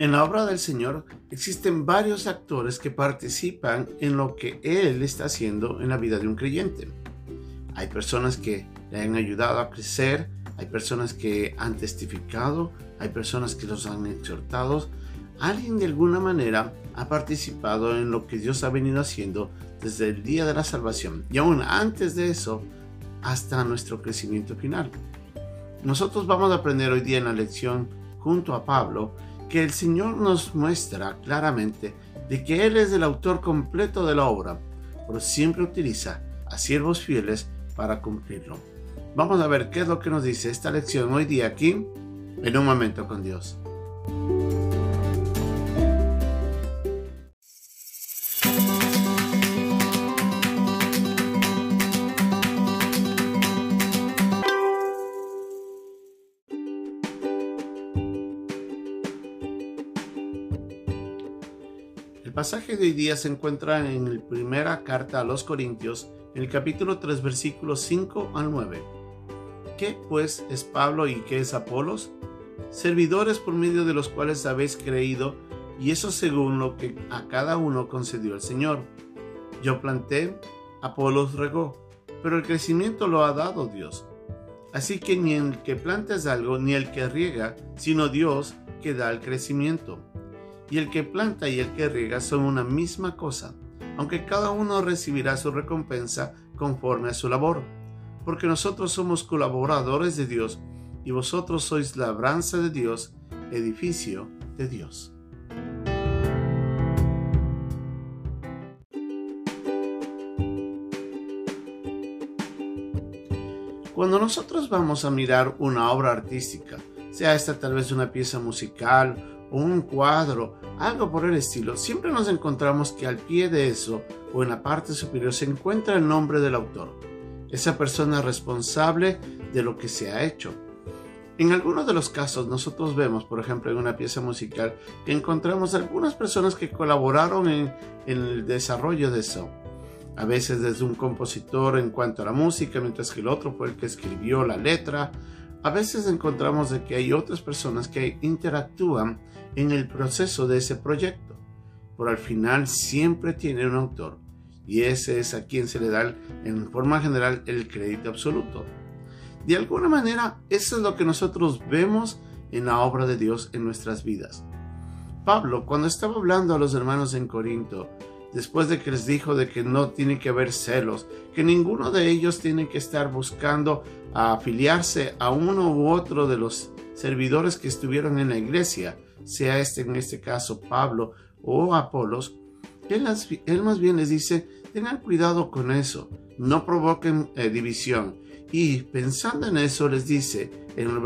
En la obra del Señor existen varios actores que participan en lo que Él está haciendo en la vida de un creyente. Hay personas que le han ayudado a crecer, hay personas que han testificado, hay personas que los han exhortado. Alguien de alguna manera ha participado en lo que Dios ha venido haciendo desde el día de la salvación y aún antes de eso hasta nuestro crecimiento final. Nosotros vamos a aprender hoy día en la lección junto a Pablo que el Señor nos muestra claramente de que Él es el autor completo de la obra, pero siempre utiliza a siervos fieles para cumplirlo. Vamos a ver qué es lo que nos dice esta lección hoy día aquí en un momento con Dios. Pasaje de hoy día se encuentra en la primera carta a los Corintios, en el capítulo 3, versículos 5 al 9. ¿Qué pues es Pablo y qué es Apolos? Servidores por medio de los cuales habéis creído, y eso según lo que a cada uno concedió el Señor. Yo planté, Apolos regó, pero el crecimiento lo ha dado Dios. Así que ni el que planta algo, ni el que riega, sino Dios que da el crecimiento y el que planta y el que riega son una misma cosa, aunque cada uno recibirá su recompensa conforme a su labor, porque nosotros somos colaboradores de Dios y vosotros sois labranza de Dios, edificio de Dios. Cuando nosotros vamos a mirar una obra artística, sea esta tal vez una pieza musical un cuadro, algo por el estilo, siempre nos encontramos que al pie de eso o en la parte superior se encuentra el nombre del autor, esa persona responsable de lo que se ha hecho. En algunos de los casos nosotros vemos, por ejemplo, en una pieza musical, que encontramos algunas personas que colaboraron en, en el desarrollo de eso. A veces desde un compositor en cuanto a la música, mientras que el otro fue el que escribió la letra, a veces encontramos de que hay otras personas que interactúan en el proceso de ese proyecto, pero al final siempre tiene un autor y ese es a quien se le da en forma general el crédito absoluto. De alguna manera, eso es lo que nosotros vemos en la obra de Dios en nuestras vidas. Pablo, cuando estaba hablando a los hermanos en Corinto, después de que les dijo de que no tiene que haber celos, que ninguno de ellos tiene que estar buscando afiliarse a uno u otro de los servidores que estuvieron en la iglesia, sea este en este caso Pablo o Apolos, él, más bien les dice, tengan cuidado con eso, no provoquen eh, división. Y pensando en eso les dice, en el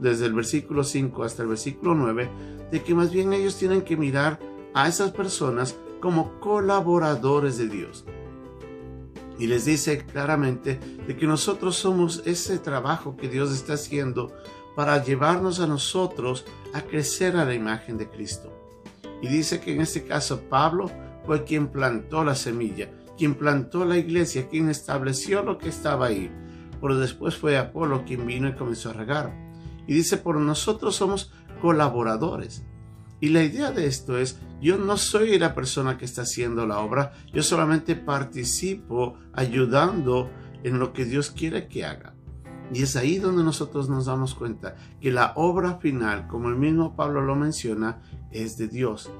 desde el versículo 5 hasta el versículo 9, de que más bien ellos tienen que mirar a esas personas como colaboradores de Dios. Y les dice claramente de que nosotros somos ese trabajo que Dios está haciendo para llevarnos a nosotros a crecer a la imagen de Cristo. Y dice que en este caso Pablo fue quien plantó la semilla, quien plantó la iglesia, quien estableció lo que estaba ahí. Pero después fue Apolo quien vino y comenzó a regar. Y dice, por nosotros somos colaboradores. Y la idea de esto es, yo no soy la persona que está haciendo la obra, yo solamente participo ayudando en lo que Dios quiere que haga. Y es ahí donde nosotros nos damos cuenta que la obra final, como el mismo Pablo lo menciona, es de Dios.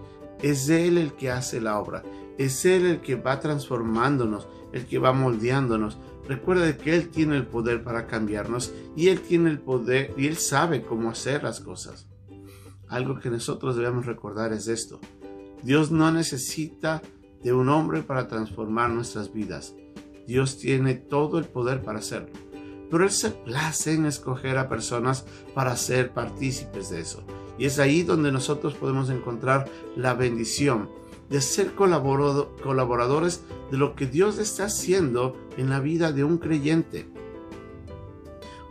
Es Él el que hace la obra. Es Él el que va transformándonos, el que va moldeándonos. Recuerda que Él tiene el poder para cambiarnos y Él tiene el poder y Él sabe cómo hacer las cosas. Algo que nosotros debemos recordar es esto. Dios no necesita de un hombre para transformar nuestras vidas. Dios tiene todo el poder para hacerlo. Pero Él se place en escoger a personas para ser partícipes de eso. Y es ahí donde nosotros podemos encontrar la bendición de ser colaboradores de lo que Dios está haciendo en la vida de un creyente.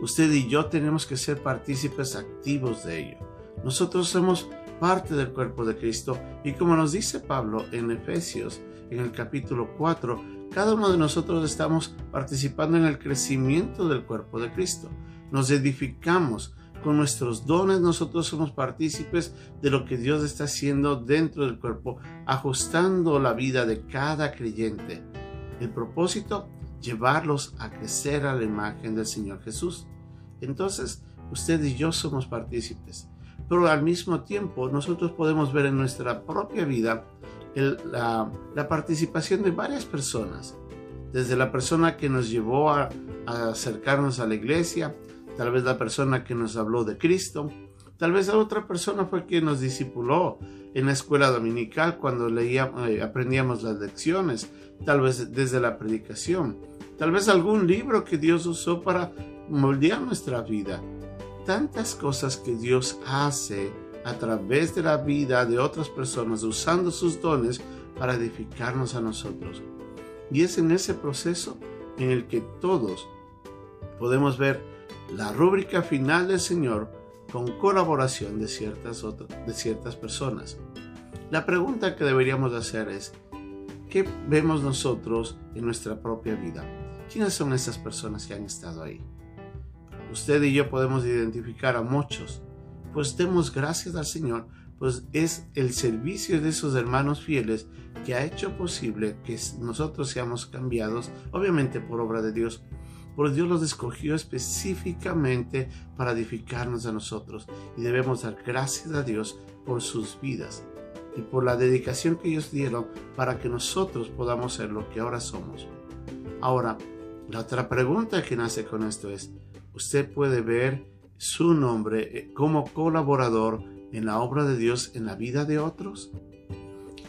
Usted y yo tenemos que ser partícipes activos de ello. Nosotros somos parte del cuerpo de Cristo y como nos dice Pablo en Efesios, en el capítulo 4, cada uno de nosotros estamos participando en el crecimiento del cuerpo de Cristo. Nos edificamos con nuestros dones nosotros somos partícipes de lo que Dios está haciendo dentro del cuerpo, ajustando la vida de cada creyente. El propósito, llevarlos a crecer a la imagen del Señor Jesús. Entonces, usted y yo somos partícipes. Pero al mismo tiempo, nosotros podemos ver en nuestra propia vida la, participación de varias personas. Desde la persona que nos llevó a acercarnos a la iglesia, tal vez la persona que nos habló de Cristo, tal vez la otra persona fue quien nos discipuló en la escuela dominical cuando leíamos, eh, aprendíamos las lecciones, tal vez desde la predicación, tal vez algún libro que Dios usó para moldear nuestra vida. Tantas cosas que Dios hace a través de la vida de otras personas usando sus dones para edificarnos a nosotros. Y es en ese proceso en el que todos podemos ver la rúbrica final del Señor con colaboración de ciertas, de ciertas personas. La pregunta que deberíamos hacer es, ¿qué vemos nosotros en nuestra propia vida? ¿Quiénes son esas personas que han estado ahí? Usted y yo podemos identificar a muchos, pues demos gracias al Señor, pues es el servicio de esos hermanos fieles que ha hecho posible que nosotros seamos cambiados, obviamente por obra de Dios, por Dios los escogió específicamente para edificarnos a nosotros y debemos dar gracias a Dios por sus vidas y por la dedicación que ellos dieron para que nosotros podamos ser lo que ahora somos. Ahora, la otra pregunta que nace con esto es, ¿usted puede ver su nombre eh, como colaborador en la obra de Dios en la vida de otros?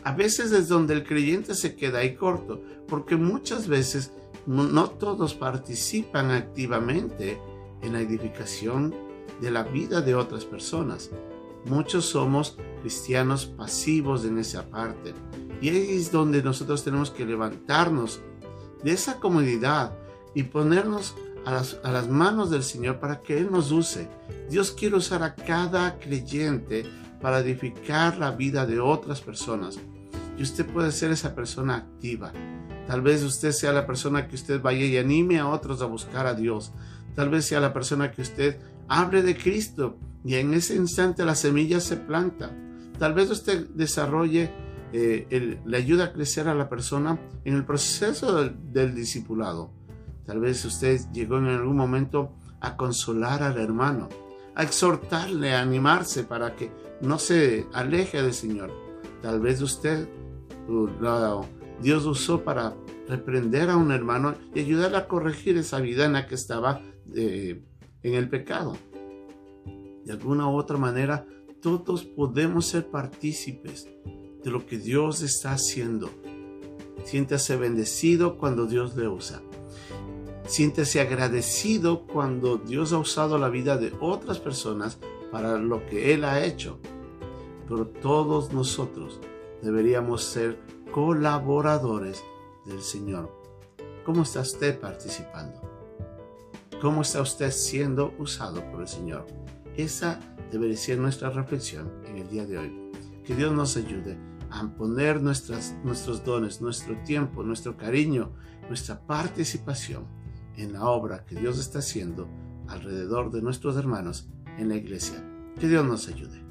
A veces es donde el creyente se queda ahí corto, porque muchas veces no, todos participan activamente en la edificación de la vida de otras personas. Muchos somos cristianos pasivos en esa parte. Y ahí es donde nosotros tenemos que levantarnos de esa comodidad y ponernos a las, manos del Señor para que Él nos use. Dios quiere usar a cada creyente para edificar la vida de otras personas. Y usted puede ser esa persona activa. Tal vez usted sea la persona que usted vaya y anime a otros a buscar a Dios. Tal vez sea la persona que usted hable de Cristo y en ese instante la semilla se planta. Tal vez usted desarrolle, eh, le ayuda a crecer a la persona en el proceso del, del discipulado. Tal vez usted llegó en algún momento a consolar al hermano, a exhortarle, a animarse para que no se aleje del Señor. Tal vez usted Dios usó para reprender a un hermano y ayudarle a corregir esa vida en la que estaba eh, en el pecado. De alguna u otra manera, todos podemos ser partícipes de lo que Dios está haciendo. Siéntase bendecido cuando Dios le usa. Siéntese agradecido cuando Dios ha usado la vida de otras personas para lo que Él ha hecho. Pero todos nosotros deberíamos ser colaboradores del Señor. ¿Cómo está usted participando? ¿Cómo está usted siendo usado por el Señor? Esa debería ser nuestra reflexión en el día de hoy. Que Dios nos ayude a poner nuestras, nuestros dones, nuestro tiempo, nuestro cariño, nuestra participación en la obra que Dios está haciendo alrededor de nuestros hermanos en la iglesia. Que Dios nos ayude.